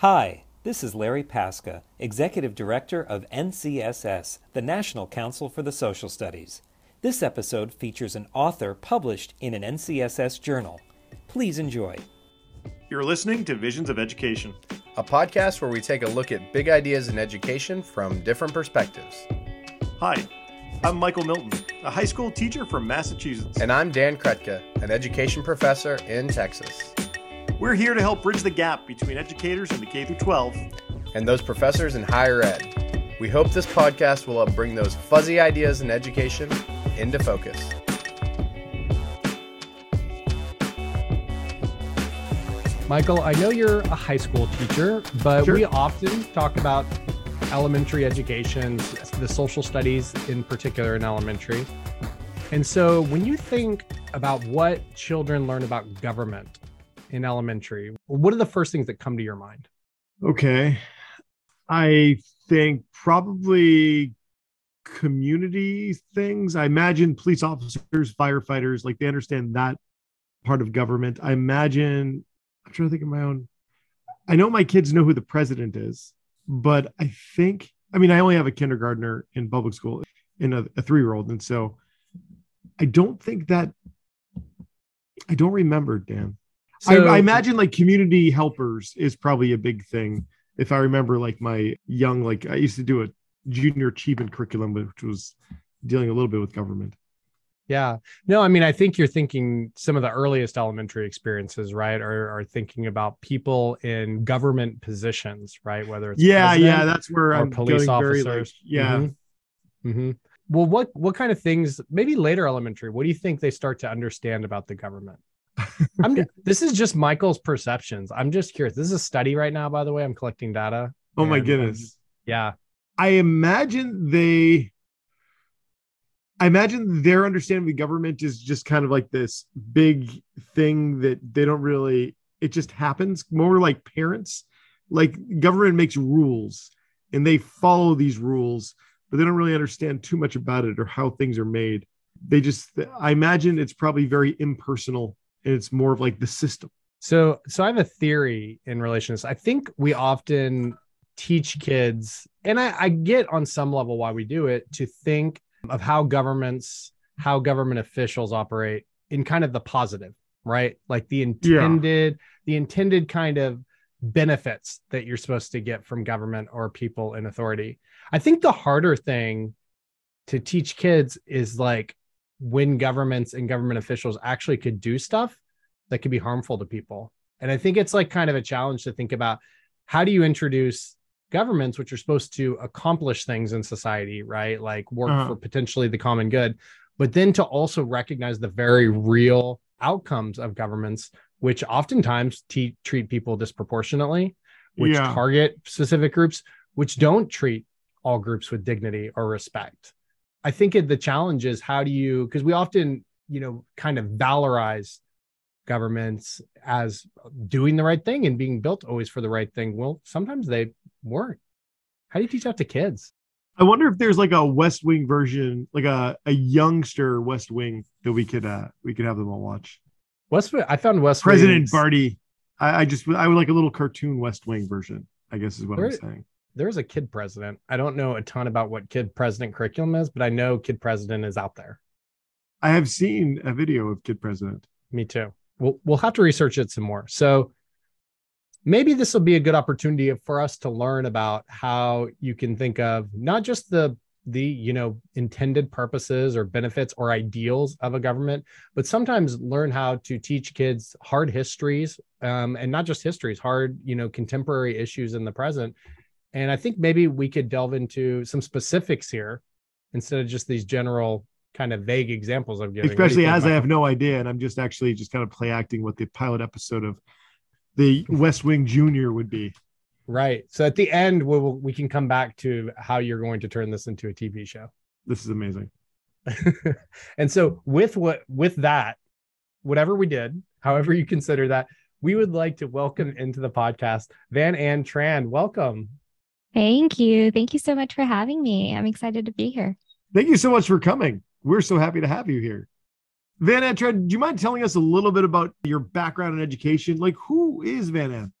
Hi, this is Larry Paska, Executive Director of NCSS, the National Council for the Social Studies. This episode features an author published in an NCSS journal. Please enjoy. You're listening to Visions of Education, a podcast where we take a look at big ideas in education from different perspectives. Hi, I'm Michael Milton, a high school teacher from Massachusetts. And I'm Dan Krutka, an education professor in Texas. We're here to help bridge the gap between educators in the K 12 and those professors in higher ed. We hope this podcast will help bring those fuzzy ideas in education into focus. Michael, I know you're a high school teacher, but sure. we often talk about elementary education, the social studies in particular in elementary. And so when you think about what children learn about government in elementary, what are the first things that come to your mind? Okay. I think probably community things. I imagine police officers, firefighters, like they understand that part of government. I imagine, I'm trying to think of my own. I know my kids know who the president is, but I think, I mean, I only have a kindergartner in public school in a, a three year old. And so I don't think that, I don't remember, Dan. So, I, I imagine like community helpers is probably a big thing. If I remember, like my young, like I used to do a junior achievement curriculum, which was dealing a little bit with government. Yeah. No, I mean, I think you're thinking some of the earliest elementary experiences, right? Are, are thinking about people in government positions, right? Whether it's yeah, yeah, that's where I'm police officers. Very, like, yeah. Mm-hmm. Mm-hmm. Well, what what kind of things? Maybe later elementary. What do you think they start to understand about the government? I'm this is just Michael's perceptions. I'm just curious. This is a study right now, by the way. I'm collecting data. Oh my um, goodness. yeah. I imagine they I imagine their understanding of the government is just kind of like this big thing that they don't really it just happens more like parents like government makes rules and they follow these rules but they don't really understand too much about it or how things are made they just i imagine it's probably very impersonal it's more of like the system. So, so I have a theory in relation to this. I think we often teach kids, and I, I get on some level why we do it, to think of how governments, how government officials operate in kind of the positive, right? Like the intended, yeah. the intended kind of benefits that you're supposed to get from government or people in authority. I think the harder thing to teach kids is like when governments and government officials actually could do stuff that could be harmful to people. And I think it's like kind of a challenge to think about how do you introduce governments which are supposed to accomplish things in society, right? Like work uh-huh. for potentially the common good, but then to also recognize the very real outcomes of governments, which oftentimes treat people disproportionately, which yeah. target specific groups, which don't treat all groups with dignity or respect. I think it, the challenge is how do you because we often you know kind of valorize governments as doing the right thing and being built always for the right thing. Well, sometimes they weren't. How do you teach that to kids? I wonder if there's like a West Wing version, like a, a youngster West Wing that we could uh we could have them all watch. West I found West President Wings. Barty. I, I, just I would like a little cartoon West Wing version, I guess is what I'm saying there's a kid president. I don't know a ton about what kid president curriculum is, but I know kid president is out there. I have seen a video of kid president. Me too. We'll we'll have to research it some more. So maybe this will be a good opportunity for us to learn about how you can think of not just the the you know intended purposes or benefits or ideals of a government but sometimes learn how to teach kids hard histories um, and not just histories hard you know contemporary issues in the present and I think maybe we could delve into some specifics here instead of just these general kind of vague examples of giving. Especially as I have no idea, and I'm just actually just kind of play acting what the pilot episode of the West Wing Junior would be. Right. So at the end, we will, we can come back to how you're going to turn this into a TV show. This is amazing. and so with what with that, whatever we did, however you consider that, we would like to welcome into the podcast Van Ann Tran. Welcome. Thank you. Thank you so much for having me. I'm excited to be here. Thank you so much for coming. We're so happy to have you here. Van Ann, do you mind telling us a little bit about your background in education? Like, who is Van Ann?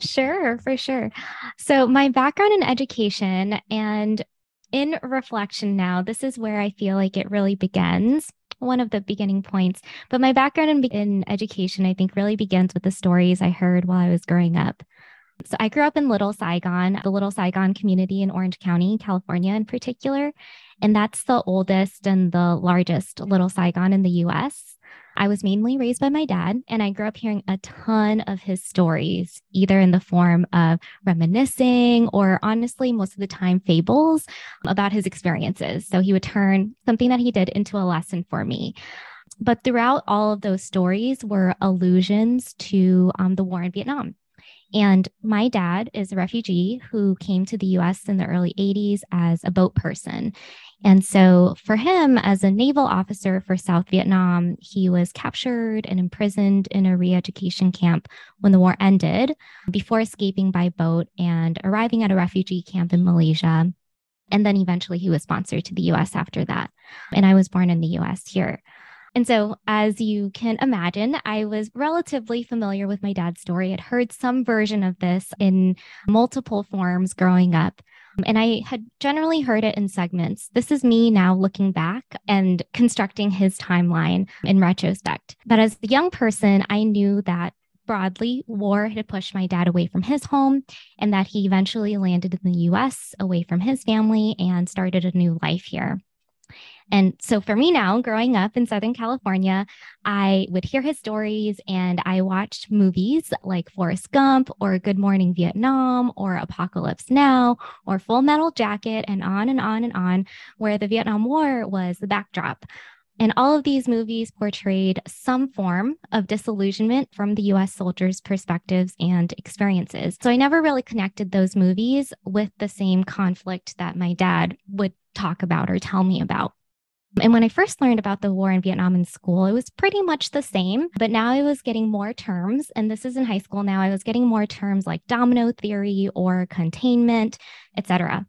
Sure, for sure. So, my background in education and in reflection now, this is where I feel like it really begins. One of the beginning points. But my background in, in education, I think, really begins with the stories I heard while I was growing up. So I grew up in Little Saigon, the Little Saigon community in Orange County, California, in particular. And that's the oldest and the largest Little Saigon in the US. I was mainly raised by my dad, and I grew up hearing a ton of his stories, either in the form of reminiscing or honestly, most of the time, fables about his experiences. So he would turn something that he did into a lesson for me. But throughout all of those stories were allusions to um, the war in Vietnam. And my dad is a refugee who came to the US in the early 80s as a boat person. And so, for him, as a naval officer for South Vietnam, he was captured and imprisoned in a re education camp when the war ended before escaping by boat and arriving at a refugee camp in Malaysia. And then eventually he was sponsored to the US after that. And I was born in the US here. And so, as you can imagine, I was relatively familiar with my dad's story. I'd heard some version of this in multiple forms growing up. And I had generally heard it in segments. This is me now looking back and constructing his timeline in retrospect. But as a young person, I knew that broadly, war had pushed my dad away from his home and that he eventually landed in the US away from his family and started a new life here. And so for me now, growing up in Southern California, I would hear his stories and I watched movies like Forrest Gump or Good Morning Vietnam or Apocalypse Now or Full Metal Jacket and on and on and on, where the Vietnam War was the backdrop. And all of these movies portrayed some form of disillusionment from the US soldiers' perspectives and experiences. So I never really connected those movies with the same conflict that my dad would talk about or tell me about. And when I first learned about the war in Vietnam in school, it was pretty much the same, but now I was getting more terms, and this is in high school now. I was getting more terms like domino theory or containment, etc.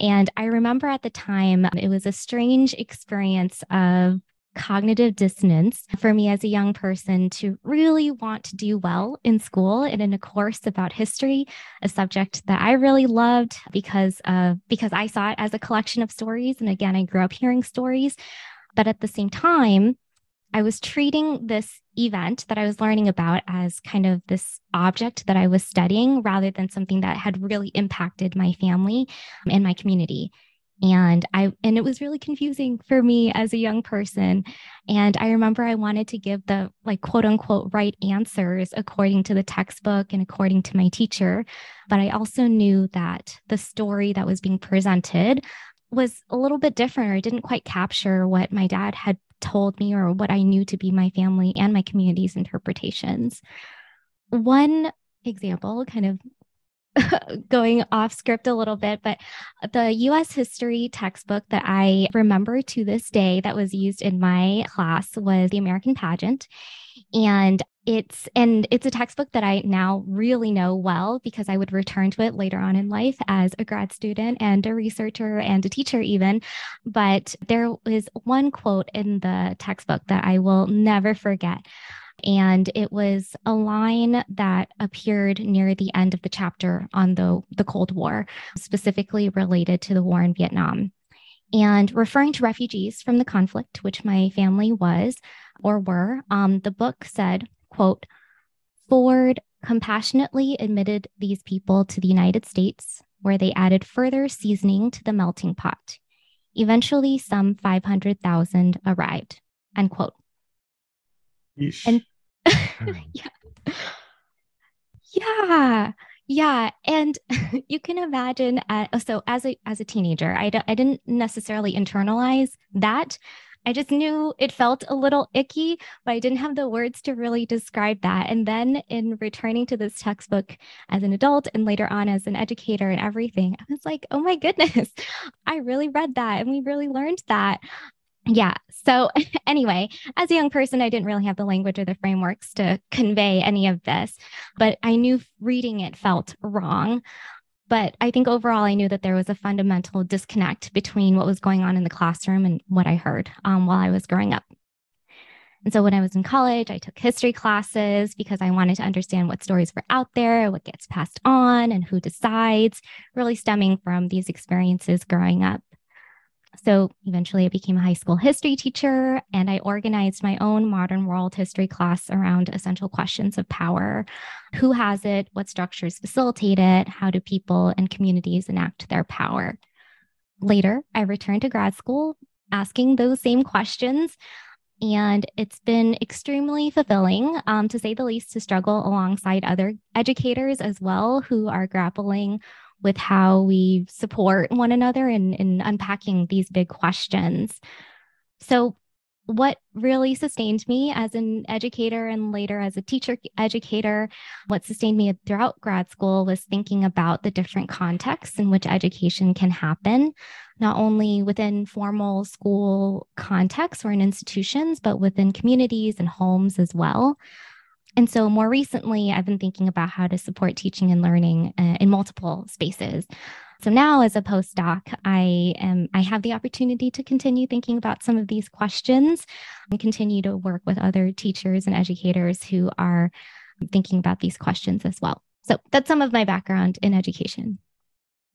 And I remember at the time, it was a strange experience of cognitive dissonance for me as a young person to really want to do well in school and in a course about history, a subject that I really loved because of because I saw it as a collection of stories. And again, I grew up hearing stories. But at the same time, I was treating this event that I was learning about as kind of this object that I was studying rather than something that had really impacted my family and my community and i and it was really confusing for me as a young person. And i remember i wanted to give the like quote unquote right answers according to the textbook and according to my teacher. But i also knew that the story that was being presented was a little bit different or didn't quite capture what my dad had told me or what i knew to be my family and my community's interpretations. One example kind of going off script a little bit, but the US history textbook that I remember to this day that was used in my class was The American Pageant. And it's and it's a textbook that I now really know well because I would return to it later on in life as a grad student and a researcher and a teacher even but there was one quote in the textbook that I will never forget and it was a line that appeared near the end of the chapter on the, the Cold War, specifically related to the war in Vietnam. And referring to refugees from the conflict, which my family was or were, um, the book said, quote, Ford compassionately admitted these people to the United States, where they added further seasoning to the melting pot. Eventually, some 500,000 arrived. End quote. Yeesh. And yeah. Yeah. Yeah, and you can imagine. Uh, so, as a as a teenager, I d- I didn't necessarily internalize that. I just knew it felt a little icky, but I didn't have the words to really describe that. And then, in returning to this textbook as an adult, and later on as an educator and everything, I was like, "Oh my goodness, I really read that, and we really learned that." Yeah. So, anyway, as a young person, I didn't really have the language or the frameworks to convey any of this, but I knew reading it felt wrong. But I think overall, I knew that there was a fundamental disconnect between what was going on in the classroom and what I heard um, while I was growing up. And so when I was in college, I took history classes because I wanted to understand what stories were out there, what gets passed on, and who decides, really stemming from these experiences growing up. So eventually I became a high school history teacher and I organized my own modern world history class around essential questions of power. Who has it? What structures facilitate it? How do people and communities enact their power? Later, I returned to grad school asking those same questions. And it's been extremely fulfilling, um, to say the least, to struggle alongside other educators as well who are grappling with how we support one another in, in unpacking these big questions. So, what really sustained me as an educator and later as a teacher educator, what sustained me throughout grad school was thinking about the different contexts in which education can happen, not only within formal school contexts or in institutions, but within communities and homes as well. And so more recently, I've been thinking about how to support teaching and learning uh, in multiple spaces. So now as a postdoc, I am I have the opportunity to continue thinking about some of these questions and continue to work with other teachers and educators who are thinking about these questions as well. So that's some of my background in education.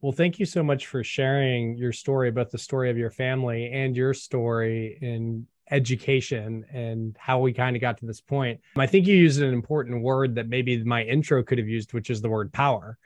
Well, thank you so much for sharing your story about the story of your family and your story in education and how we kind of got to this point. I think you used an important word that maybe my intro could have used, which is the word power.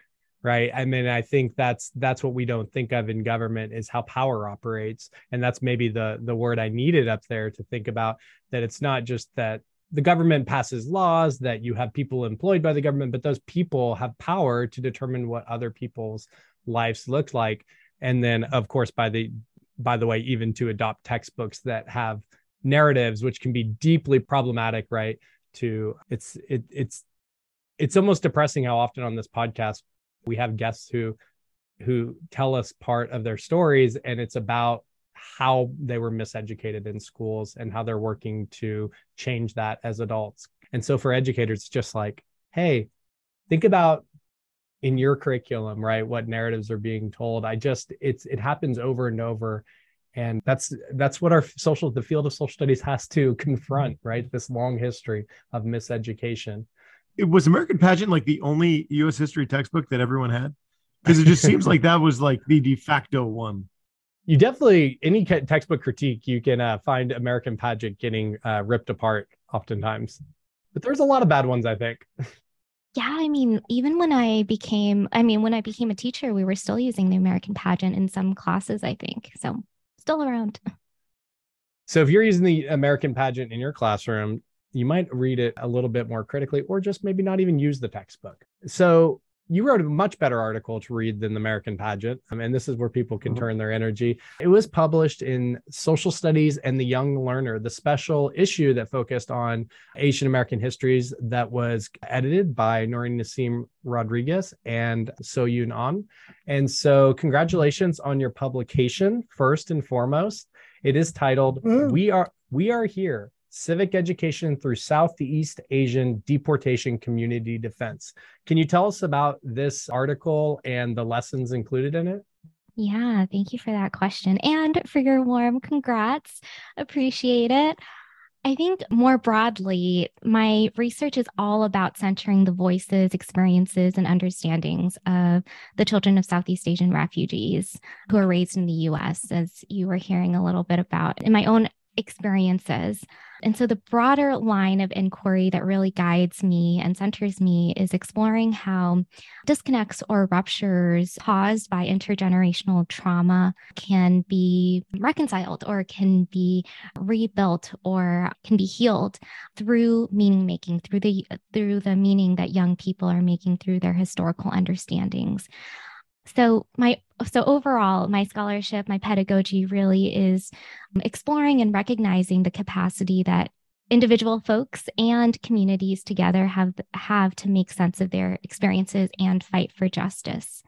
Right. I mean, I think that's that's what we don't think of in government is how power operates. And that's maybe the the word I needed up there to think about that it's not just that the government passes laws that you have people employed by the government, but those people have power to determine what other people's lives look like. And then of course by the by the way, even to adopt textbooks that have narratives which can be deeply problematic right to it's it, it's it's almost depressing how often on this podcast we have guests who who tell us part of their stories and it's about how they were miseducated in schools and how they're working to change that as adults. And so for educators it's just like hey think about in your curriculum right what narratives are being told. I just it's it happens over and over and that's that's what our social the field of social studies has to confront right? This long history of miseducation. It was american pageant like the only us history textbook that everyone had? Because it just seems like that was like the de facto one. You definitely any textbook critique you can uh, find american pageant getting uh, ripped apart oftentimes. But there's a lot of bad ones i think. Yeah i mean even when i became i mean when i became a teacher we were still using the american pageant in some classes i think so still around. So if you're using the American pageant in your classroom, you might read it a little bit more critically or just maybe not even use the textbook. So you wrote a much better article to read than the American pageant. Um, and this is where people can mm-hmm. turn their energy. It was published in Social Studies and the Young Learner, the special issue that focused on Asian American histories that was edited by Noreen Naseem Rodriguez and Sohyun An. And so, congratulations on your publication, first and foremost. It is titled mm. We Are We Are Here Civic Education Through Southeast Asian Deportation Community Defense. Can you tell us about this article and the lessons included in it? Yeah, thank you for that question and for your warm congrats. Appreciate it. I think more broadly, my research is all about centering the voices, experiences, and understandings of the children of Southeast Asian refugees who are raised in the US, as you were hearing a little bit about in my own experiences. And so the broader line of inquiry that really guides me and centers me is exploring how disconnects or ruptures caused by intergenerational trauma can be reconciled or can be rebuilt or can be healed through meaning making through the through the meaning that young people are making through their historical understandings so my so overall my scholarship my pedagogy really is exploring and recognizing the capacity that individual folks and communities together have have to make sense of their experiences and fight for justice.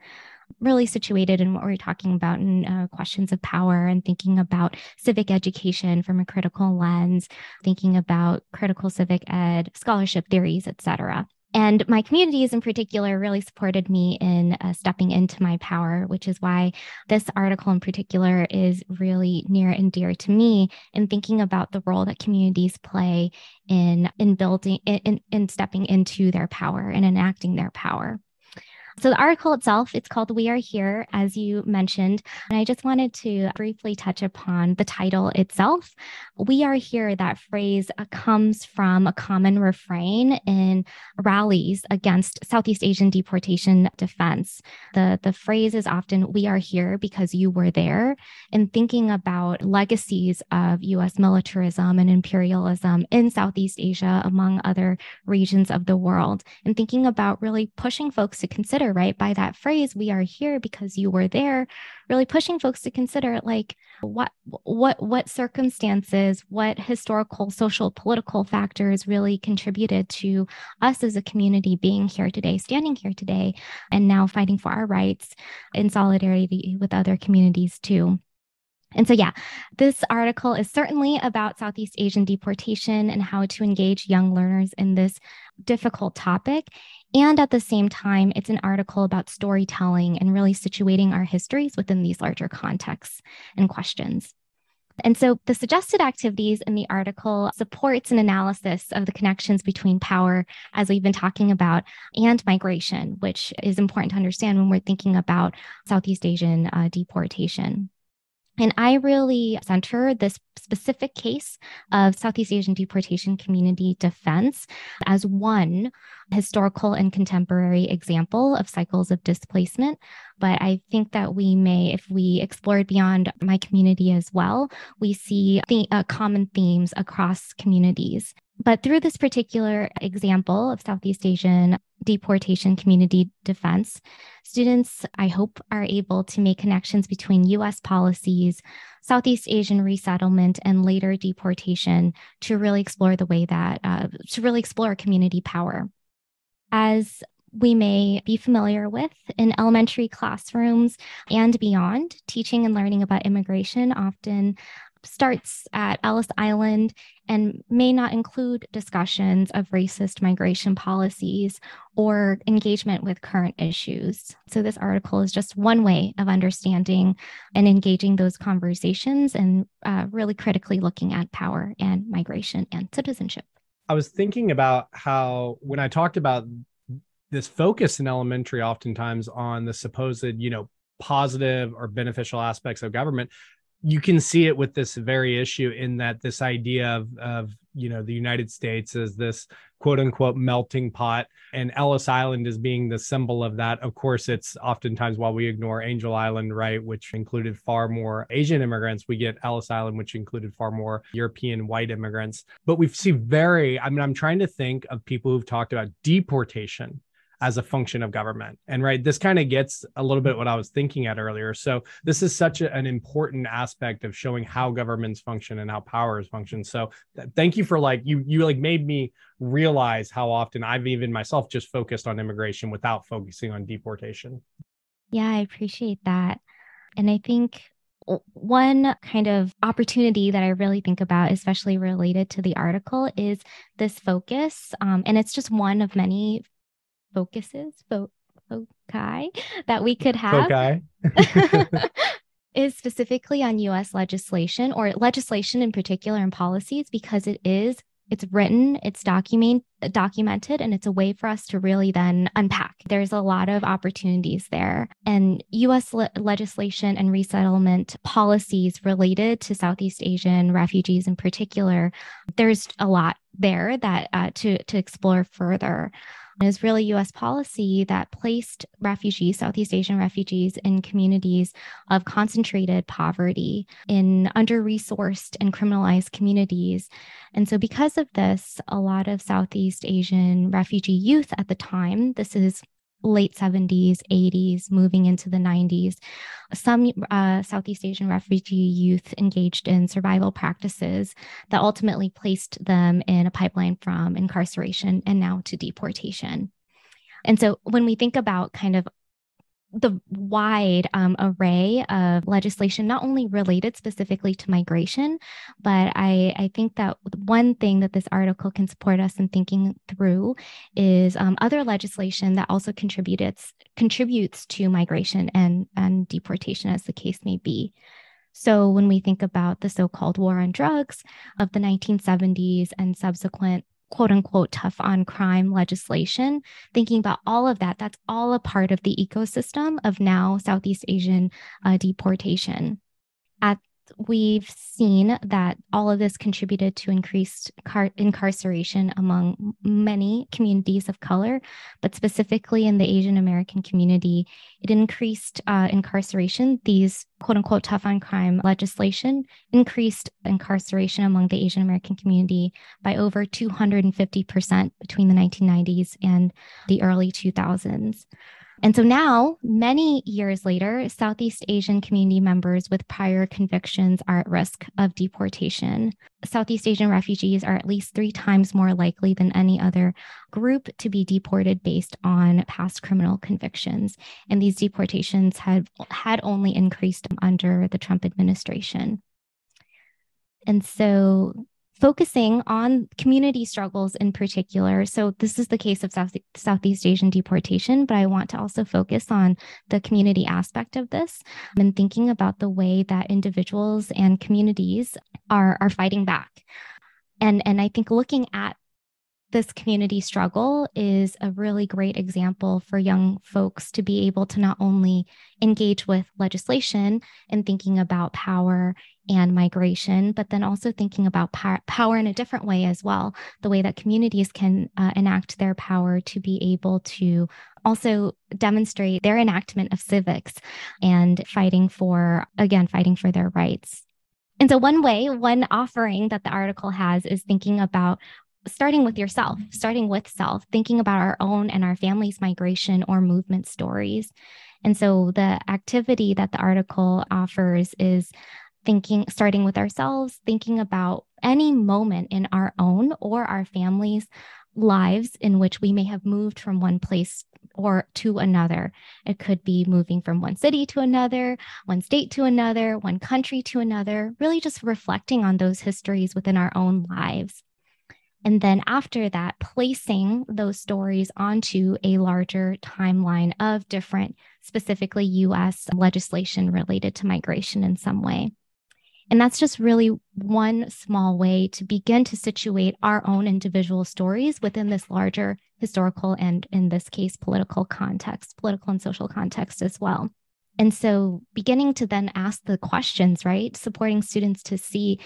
Really situated in what we're talking about in uh, questions of power and thinking about civic education from a critical lens thinking about critical civic ed scholarship theories etc And my communities in particular really supported me in uh, stepping into my power, which is why this article in particular is really near and dear to me in thinking about the role that communities play in, in building, in, in stepping into their power and enacting their power. So the article itself, it's called We Are Here, as you mentioned. And I just wanted to briefly touch upon the title itself. We Are Here, that phrase uh, comes from a common refrain in rallies against Southeast Asian deportation defense. The, the phrase is often, We are here because you were there. And thinking about legacies of US militarism and imperialism in Southeast Asia, among other regions of the world, and thinking about really pushing folks to consider right? By that phrase, we are here because you were there, really pushing folks to consider like what what what circumstances, what historical, social, political factors really contributed to us as a community being here today, standing here today, and now fighting for our rights in solidarity with other communities too. And so, yeah, this article is certainly about Southeast Asian deportation and how to engage young learners in this difficult topic. And at the same time, it's an article about storytelling and really situating our histories within these larger contexts and questions. And so the suggested activities in the article supports an analysis of the connections between power, as we've been talking about, and migration, which is important to understand when we're thinking about Southeast Asian uh, deportation. And I really center this specific case of Southeast Asian deportation community defense as one historical and contemporary example of cycles of displacement. But I think that we may, if we explore beyond my community as well, we see the uh, common themes across communities. But through this particular example of Southeast Asian deportation community defense, students, I hope, are able to make connections between US policies, Southeast Asian resettlement, and later deportation to really explore the way that, uh, to really explore community power. As we may be familiar with in elementary classrooms and beyond, teaching and learning about immigration often starts at Ellis Island and may not include discussions of racist migration policies or engagement with current issues. So, this article is just one way of understanding and engaging those conversations and uh, really critically looking at power and migration and citizenship. I was thinking about how when I talked about this focus in elementary, oftentimes on the supposed, you know, positive or beneficial aspects of government you can see it with this very issue in that this idea of, of you know the united states as this quote unquote melting pot and ellis island is being the symbol of that. Of course it's oftentimes while we ignore angel island right which included far more asian immigrants we get ellis island which included far more european white immigrants. But we see very i mean i'm trying to think of people who've talked about deportation as a function of government. And right, this kind of gets a little bit what I was thinking at earlier. So this is such a, an important aspect of showing how governments function and how powers function. So th- thank you for like you you like made me realize how often I've even myself just focused on immigration without focusing on deportation. Yeah, I appreciate that. And I think one kind of opportunity that I really think about, especially related to the article, is this focus. Um, and it's just one of many focuses, fo- foci that we could have. is specifically on US legislation or legislation in particular and policies because it is it's written, it's document documented, and it's a way for us to really then unpack. There's a lot of opportunities there. And US le- legislation and resettlement policies related to Southeast Asian refugees in particular, there's a lot there that uh, to to explore further is really US policy that placed refugees, Southeast Asian refugees, in communities of concentrated poverty, in under resourced and criminalized communities. And so, because of this, a lot of Southeast Asian refugee youth at the time, this is late 70s, 80s, moving into the 90s. Some uh, Southeast Asian refugee youth engaged in survival practices that ultimately placed them in a pipeline from incarceration and now to deportation. And so when we think about kind of the wide um, array of legislation, not only related specifically to migration, but I, I think that one thing that this article can support us in thinking through is um, other legislation that also contributes contributes to migration and, and deportation, as the case may be. So, when we think about the so called war on drugs of the 1970s and subsequent quote unquote tough on crime legislation, thinking about all of that, that's all a part of the ecosystem of now Southeast Asian uh, deportation. At we've seen that all of this contributed to increased car- incarceration among many communities of color, but specifically in the Asian American community, it increased uh, incarceration. These quote unquote tough on crime legislation increased incarceration among the Asian American community by over 250% between the 1990s and the early 2000s. And so now, many years later, Southeast Asian community members with prior convictions are at risk of deportation. Southeast Asian refugees are at least three times more likely than any other group to be deported based on past criminal convictions. And these deportations had, had only increased under the Trump administration. And so focusing on community struggles in particular. So, this is the case of South, Southeast Asian deportation, but I want to also focus on the community aspect of this and thinking about the way that individuals and communities are, are fighting back. And, and I think looking at this community struggle is a really great example for young folks to be able to not only engage with legislation and thinking about power and migration, but then also thinking about power, in a different way as well, the way that communities can uh, enact their power to be able to also demonstrate their enactment of civics and fighting for, again, fighting for their rights. And so, one way, one offering that the article has is thinking about starting with yourself, starting with self, thinking about our own and our family's migration or movement stories. And so the activity that the article offers is thinking, starting with ourselves, thinking about any moment in our own or our family's lives in which we may have moved from one place or to another. It could be moving from one city to another, one state to another, one country to another, really just reflecting on those histories within our own lives. And then after that, placing those stories onto a larger timeline of different, specifically US legislation related to migration in some way. And that's just really one small way to begin to situate our own individual stories within this larger historical and, in this case, political context, political and social context as well. And so beginning to then ask the questions, right? Supporting students to see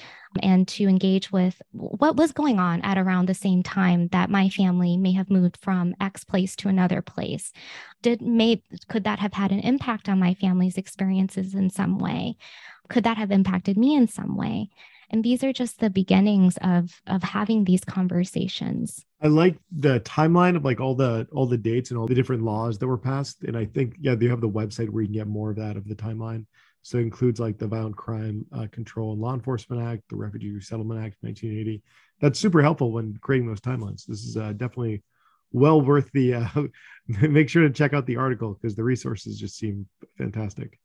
and to engage with what was going on at around the same time that my family may have moved from X place to another place. Did may could that have had an impact on my family's experiences in some way? Could that have impacted me in some way? And these are just the beginnings of of having these conversations. I like the timeline of like all the all the dates and all the different laws that were passed. And i think yeah they have the website where you can get more of that of the timeline. So it includes like the violent crime uh, control and law enforcement act the refugee resettlement act 1980 that's super helpful when creating those timelines. This is uh, definitely well worth the uh, make sure to check out the article because the resources just seem fantastic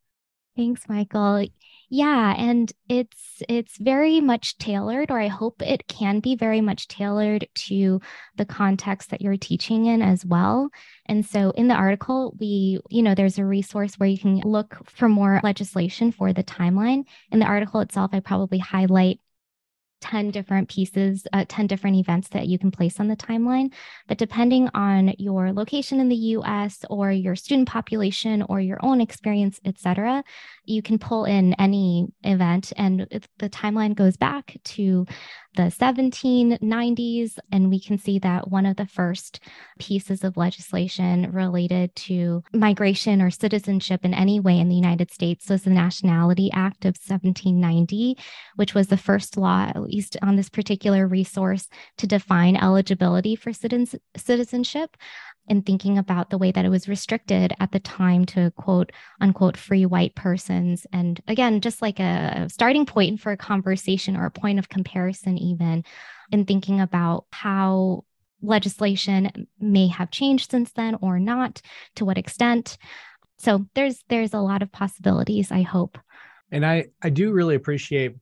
Thanks, Michael. Yeah, and it's it's very much tailored or I hope it can be very much tailored to the context that you're teaching in as well. And so in the article, we, you know, there's a resource where you can look for more legislation for the timeline. In the article itself, I probably highlight 10 different pieces, uh, 10 different events that you can place on the timeline. But depending on your location in the US or your student population or your own experience, et cetera, you can pull in any event and the timeline goes back to the 1790s. And we can see that one of the first pieces of legislation related to migration or citizenship in any way in the United States was the Nationality Act of 1790, which was the first law, at least on this particular resource, to define eligibility for citizenship and thinking about the way that it was restricted at the time to quote unquote free white persons. And again, just like a starting point for a conversation or a point of comparison, even in thinking about how legislation may have changed since then or not, to what extent. So there's there's a lot of possibilities, I hope. And I I do really appreciate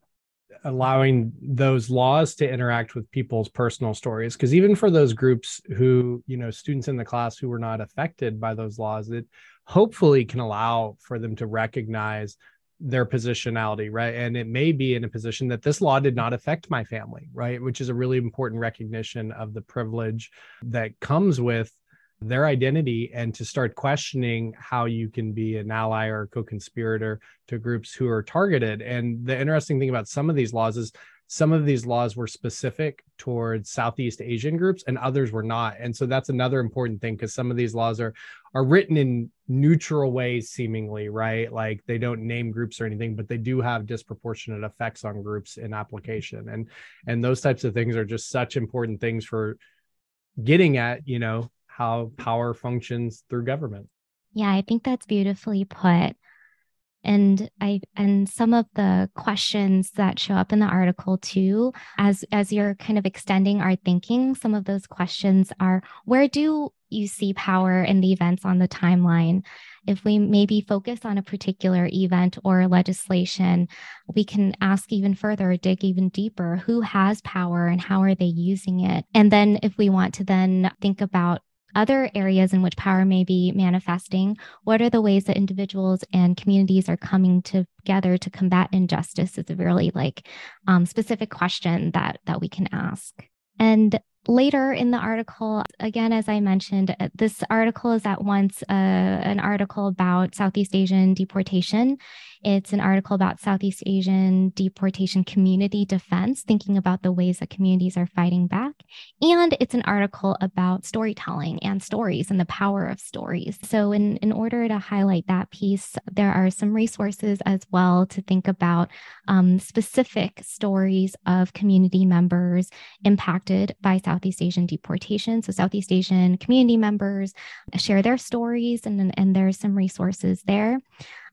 allowing those laws to interact with people's personal stories. Because even for those groups who you know students in the class who were not affected by those laws it hopefully can allow for them to recognize their positionality right? And it may be in a position that this law did not affect my family right? Which is a really important recognition of the privilege that comes with their identity and to start questioning how you can be an ally or co-conspirator to groups who are targeted. And the interesting thing about some of these laws is some of these laws were specific towards southeast asian groups and others were not. And so that's another important thing because some of these laws are are written in neutral ways seemingly right? Like they don't name groups or anything but they do have disproportionate effects on groups in application. And and those types of things are just such important things for getting at you know how power functions through government. Yeah, I think that's beautifully put. And I and some of the questions that show up in the article too, as as you're kind of extending our thinking, some of those questions are where do you see power in the events on the timeline? If we maybe focus on a particular event or legislation, we can ask even further, dig even deeper who has power and how are they using it? And then if we want to then think about other areas in which power may be manifesting? What are the ways that individuals and communities are coming together to combat injustice? Is a really like um, specific question that that we can ask. And later in the article, again, as I mentioned, uh, this article is at once uh, an article about Southeast Asian deportation. It's an article about Southeast Asian deportation community defense, thinking about the ways that communities are fighting back. And it's an article about storytelling and stories and the power of stories. So, in, in order to highlight that piece, there are some resources as well to think about um, specific stories of community members impacted by Southeast Asian deportation. So Southeast Asian community members share their stories and, and there's some resources there.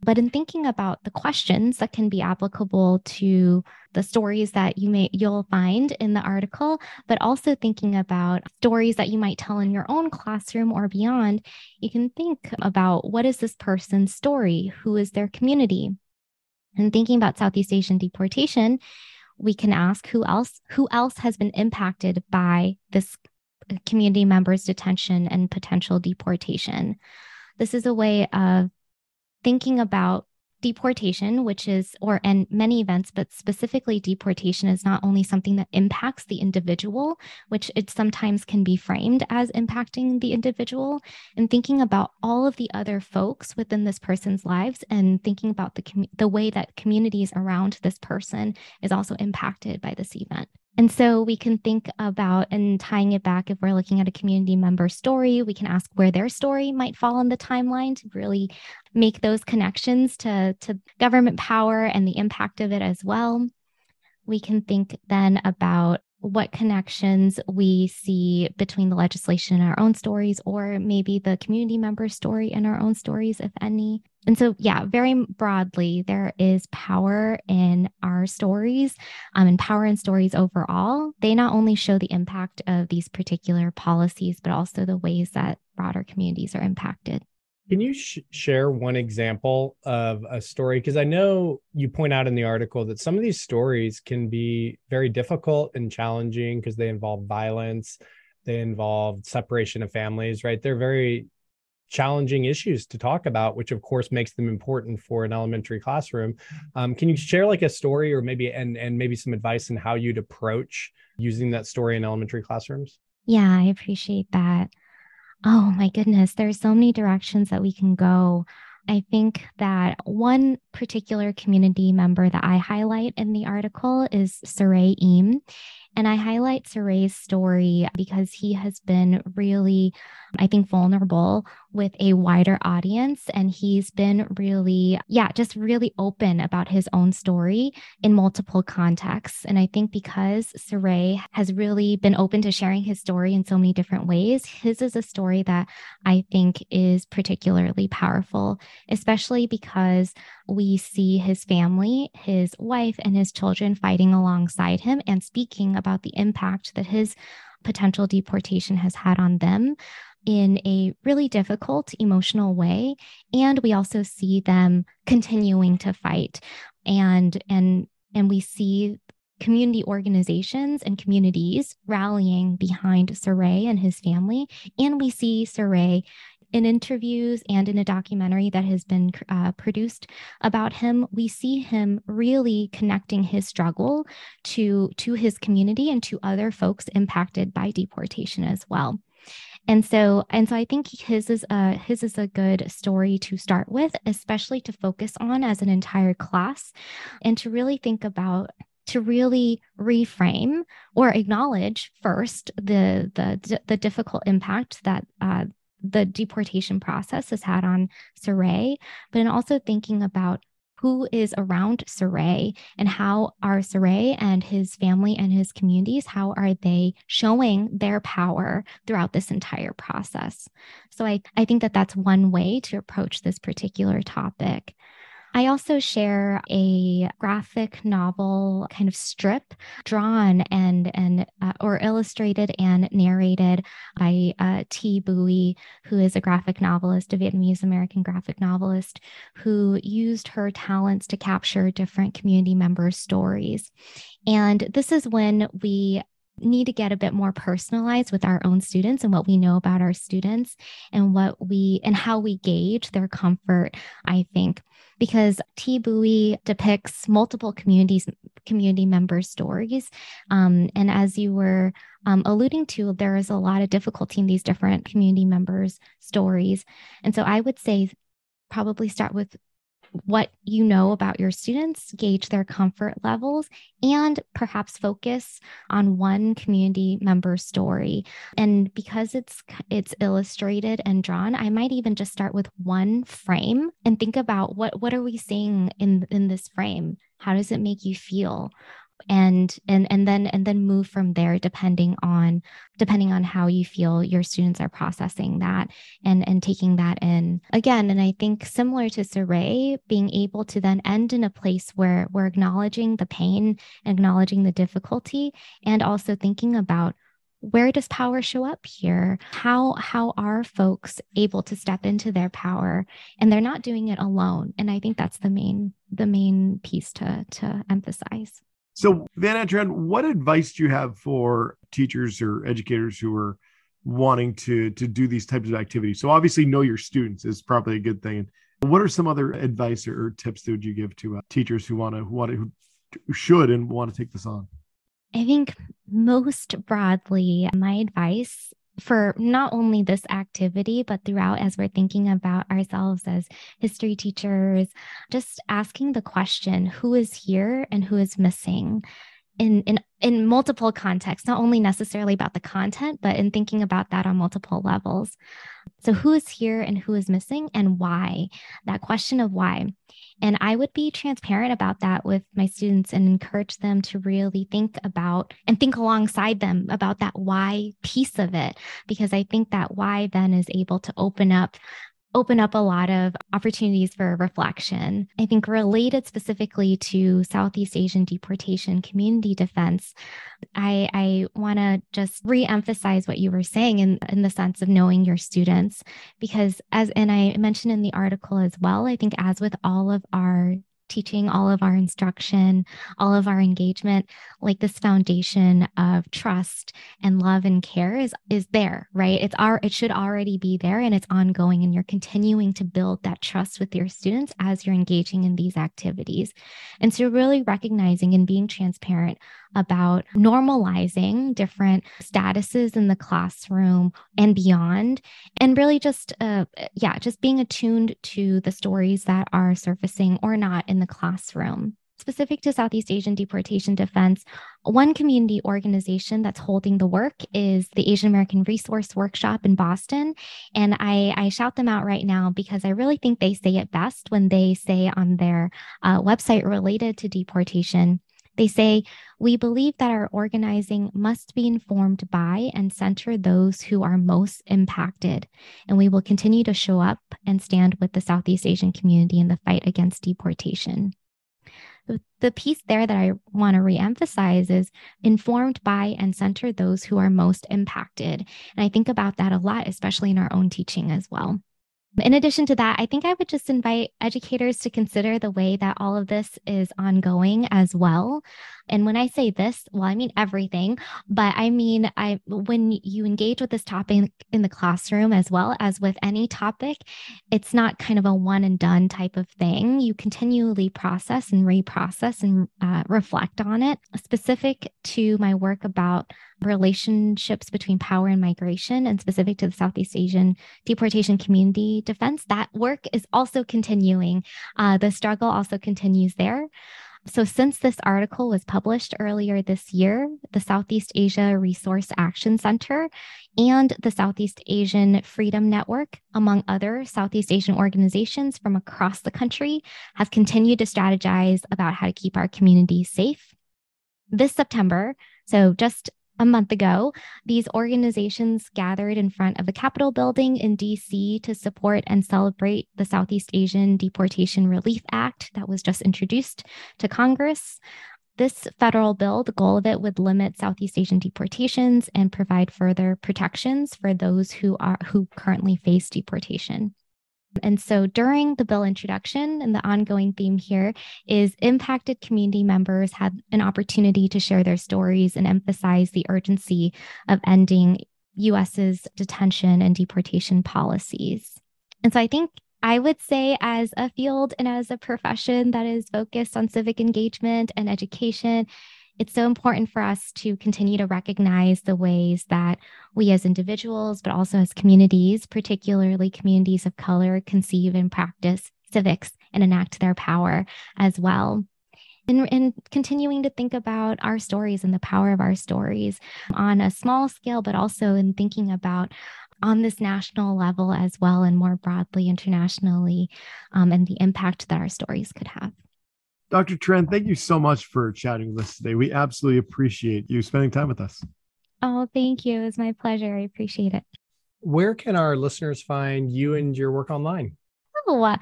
But in thinking about the questions that can be applicable to the stories that you may you'll find in the article, but also thinking about stories that you might tell in your own classroom or beyond, you can think about what is this person's story? Who is their community? And thinking about Southeast Asian deportation, we can ask who else who else has been impacted by this community member's detention and potential deportation. This is a way of thinking about deportation, which is, or and many events, but specifically deportation is not only something that impacts the individual, which it sometimes can be framed as impacting the individual, and thinking about all of the other folks within this person's lives and thinking about the, com- the way that communities around this person is also impacted by this event. And so we can think about and tying it back if we're looking at a community member story, we can ask where their story might fall on the timeline to really make those connections to, to government power and the impact of it as well. We can think then about what connections we see between the legislation and our own stories, or maybe the community member story and our own stories, if any. And so, yeah, very broadly, there is power in our stories um, and power in stories overall. They not only show the impact of these particular policies, but also the ways that broader communities are impacted. Can you sh- share one example of a story? Because I know you point out in the article that some of these stories can be very difficult and challenging because they involve violence, they involve separation of families, right? They're very challenging issues to talk about, which of course makes them important for an elementary classroom. Um, can you share like a story or maybe and and maybe some advice on how you'd approach using that story in elementary classrooms? Yeah, I appreciate that. Oh my goodness, there are so many directions that we can go. I think that one particular community member that I highlight in the article is Saray Eam. And I highlight Saray's story because he has been really, I think, vulnerable with a wider audience. And he's been really, yeah, just really open about his own story in multiple contexts. And I think because Saray has really been open to sharing his story in so many different ways, his is a story that I think is particularly powerful, especially because we see his family, his wife, and his children fighting alongside him and speaking about the impact that his potential deportation has had on them. in a really difficult emotional way and we also see them continuing to fight and and and we see community organizations and communities rallying behind Soray and his family. And we see Soray in interviews and in a documentary that has been uh, produced about him, we see him really connecting his struggle to, to his community and to other folks impacted by deportation as well. And so, and so I think his is a his is a good story to start with, especially to focus on as an entire class and to really think about to really reframe or acknowledge first the the the difficult impact that uh, the deportation process has had on Soray, but in also thinking about who is around Soray and how are Soray and his family and his communities, how are they showing their power throughout this entire process? So I, I think that that's one way to approach this particular topic. I also share a graphic novel kind of strip drawn and and uh, or illustrated and narrated by uh, Thi Bui, who is a graphic novelist, a Vietnamese American graphic novelist, who used her talents to capture different community members' stories. And this is when we need to get a bit more personalized with our own students and what we know about our students and what we and how we gauge their comfort i think because Thi Bui depicts multiple communities, community members' stories. Um, and as you were um, alluding to, there is a lot of difficulty in these different community members' stories. And so I would say probably start with what you know about your students, gauge their comfort levels, and perhaps focus on one community member story. And because it's it's illustrated and drawn, I might even just start with one frame and think about what what are we seeing in in this frame? How does it make you feel? And and and then and then move from there depending on depending on how you feel your students are processing that and and taking that in. Again and i think similar to Soray being able to then end in a place where we're acknowledging the pain acknowledging the difficulty and also thinking about where does power show up here? How how are folks able to step into their power? And they're not doing it alone and i think that's the main the main piece to to emphasize so, Van Anh Tran, what advice do you have for teachers or educators who are wanting to to do these types of activities? So, obviously, know your students is probably a good thing. What are some other advice or, or tips that would you give to uh, teachers who want to who want to who should and want to take this on? I think most broadly, my advice for not only this activity, but throughout as we're thinking about ourselves as history teachers, just asking the question who is here and who is missing? In in in multiple contexts not only necessarily about the content but in thinking about that on multiple levels. So who is here and who is missing and why? That question of why. And i would be transparent about that with my students and encourage them to really think about and think alongside them about that why piece of it because i think that why then is able to open up open up a lot of opportunities for reflection. I think related specifically to Southeast Asian deportation community defense, I, I want to just re-emphasize what you were saying in, in the sense of knowing your students, because as and I mentioned in the article as well, I think as with all of our teaching, all of our instruction, all of our engagement, like this foundation of trust and love and care is is there, right? It's our it should already be there and it's ongoing and you're continuing to build that trust with your students as you're engaging in these activities. And so really recognizing and being transparent about normalizing different statuses in the classroom and beyond and really just uh, yeah just being attuned to the stories that are surfacing or not in the classroom specific to Southeast Asian deportation defense, one community organization that's holding the work is the Asian American Resource Workshop in Boston. And I, I shout them out right now because I really think they say it best when they say on their uh, website related to deportation they say, We believe that our organizing must be informed by and center those who are most impacted. And we will continue to show up and stand with the Southeast Asian community in the fight against deportation. the piece there that I want to reemphasize is informed by and center those who are most impacted. And I think about that a lot, especially in our own teaching as well. In addition to that, I think I would just invite educators to consider the way that all of this is ongoing as well. And when I say this, well, I mean everything, but I mean I when you engage with this topic in the classroom as well as with any topic, it's not kind of a one and done type of thing. You continually process and reprocess and uh, reflect on it. Specific to my work about relationships between power and migration, and specific to the Southeast Asian deportation community defense, that work is also continuing. Uh, the struggle also continues there. So, since this article was published earlier this year, the Southeast Asia Resource Action Center and the Southeast Asian Freedom Network, among other Southeast Asian organizations from across the country, have continued to strategize about how to keep our communities safe. This September, so just a month ago, these organizations gathered in front of the Capitol building in DC to support and celebrate the Southeast Asian Deportation Relief Act that was just introduced to Congress. This federal bill, the goal of it would limit Southeast Asian deportations and provide further protections for those who are who currently face deportation. And so during the bill introduction, and the ongoing theme here is impacted community members had an opportunity to share their stories and emphasize the urgency of ending US's detention and deportation policies. And so I think I would say, as a field and as a profession that is focused on civic engagement and education, it's so important for us to continue to recognize the ways that we as individuals, but also as communities, particularly communities of color, conceive and practice civics and enact their power as well. And, and, continuing to think about our stories and the power of our stories on a small scale, but also in thinking about on this national level as well and more broadly internationally um, and the impact that our stories could have. Dr. Tran, thank you so much for chatting with us today. We absolutely appreciate you spending time with us. Oh, thank you. It was my pleasure. I appreciate it. Where can our listeners find you and your work online? Oh, uh,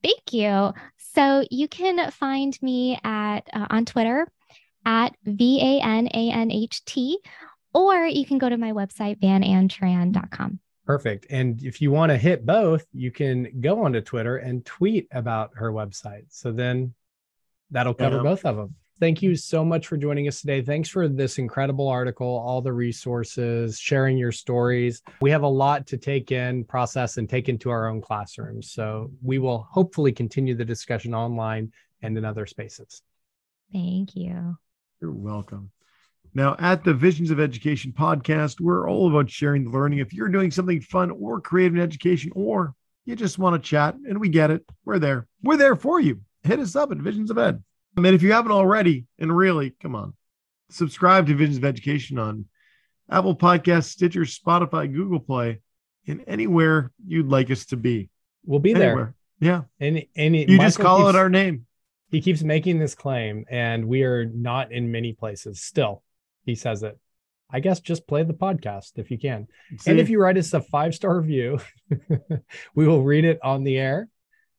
thank you. So you can find me at uh, on Twitter at V A N A N H T, or you can go to my website, vanantran.com. Perfect. And if you want to hit both, you can go onto Twitter and tweet about her website. So then That'll cover yeah. both of them. Thank you mm. so much for joining us today. Thanks for this incredible article, all the resources, sharing your stories. We have a lot to take in, process, and take into our own classrooms. So we will hopefully continue the discussion online and in other spaces. Thank you. You're welcome. Now, at the Visions of Education podcast, we're all about sharing the learning. If you're doing something fun or creative in education, or you just want to chat, and we get it, we're there. We're there for you hit us up at Visions of Ed. I mean, if you haven't already, and really, come on, subscribe to Visions of Education on Apple Podcasts, Stitcher, Spotify, Google Play, and anywhere you'd like us to be. We'll be anywhere. there. Yeah. And and you Michael just call keeps, out our name. He keeps making this claim, and we are not in many places still. He says it. I guess just play the podcast if you can. See? And if you write us a five star review, we will read it on the air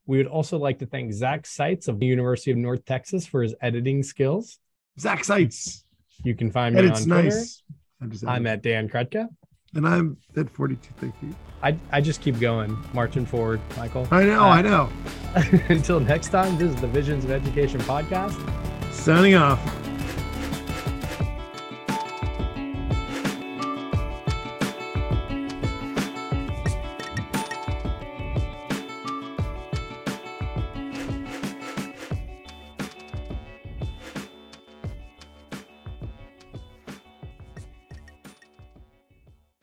we would also like to thank Zach Seitz of the University of North Texas for his editing skills. Zach Seitz. You can find me Edits on Twitter. Nice. I'm, I'm at Dan Krutka. And I'm at 42 feet. I, I just keep going, marching forward, Michael. I know, uh, I know. until next time, this is the Visions of Education podcast. Signing off.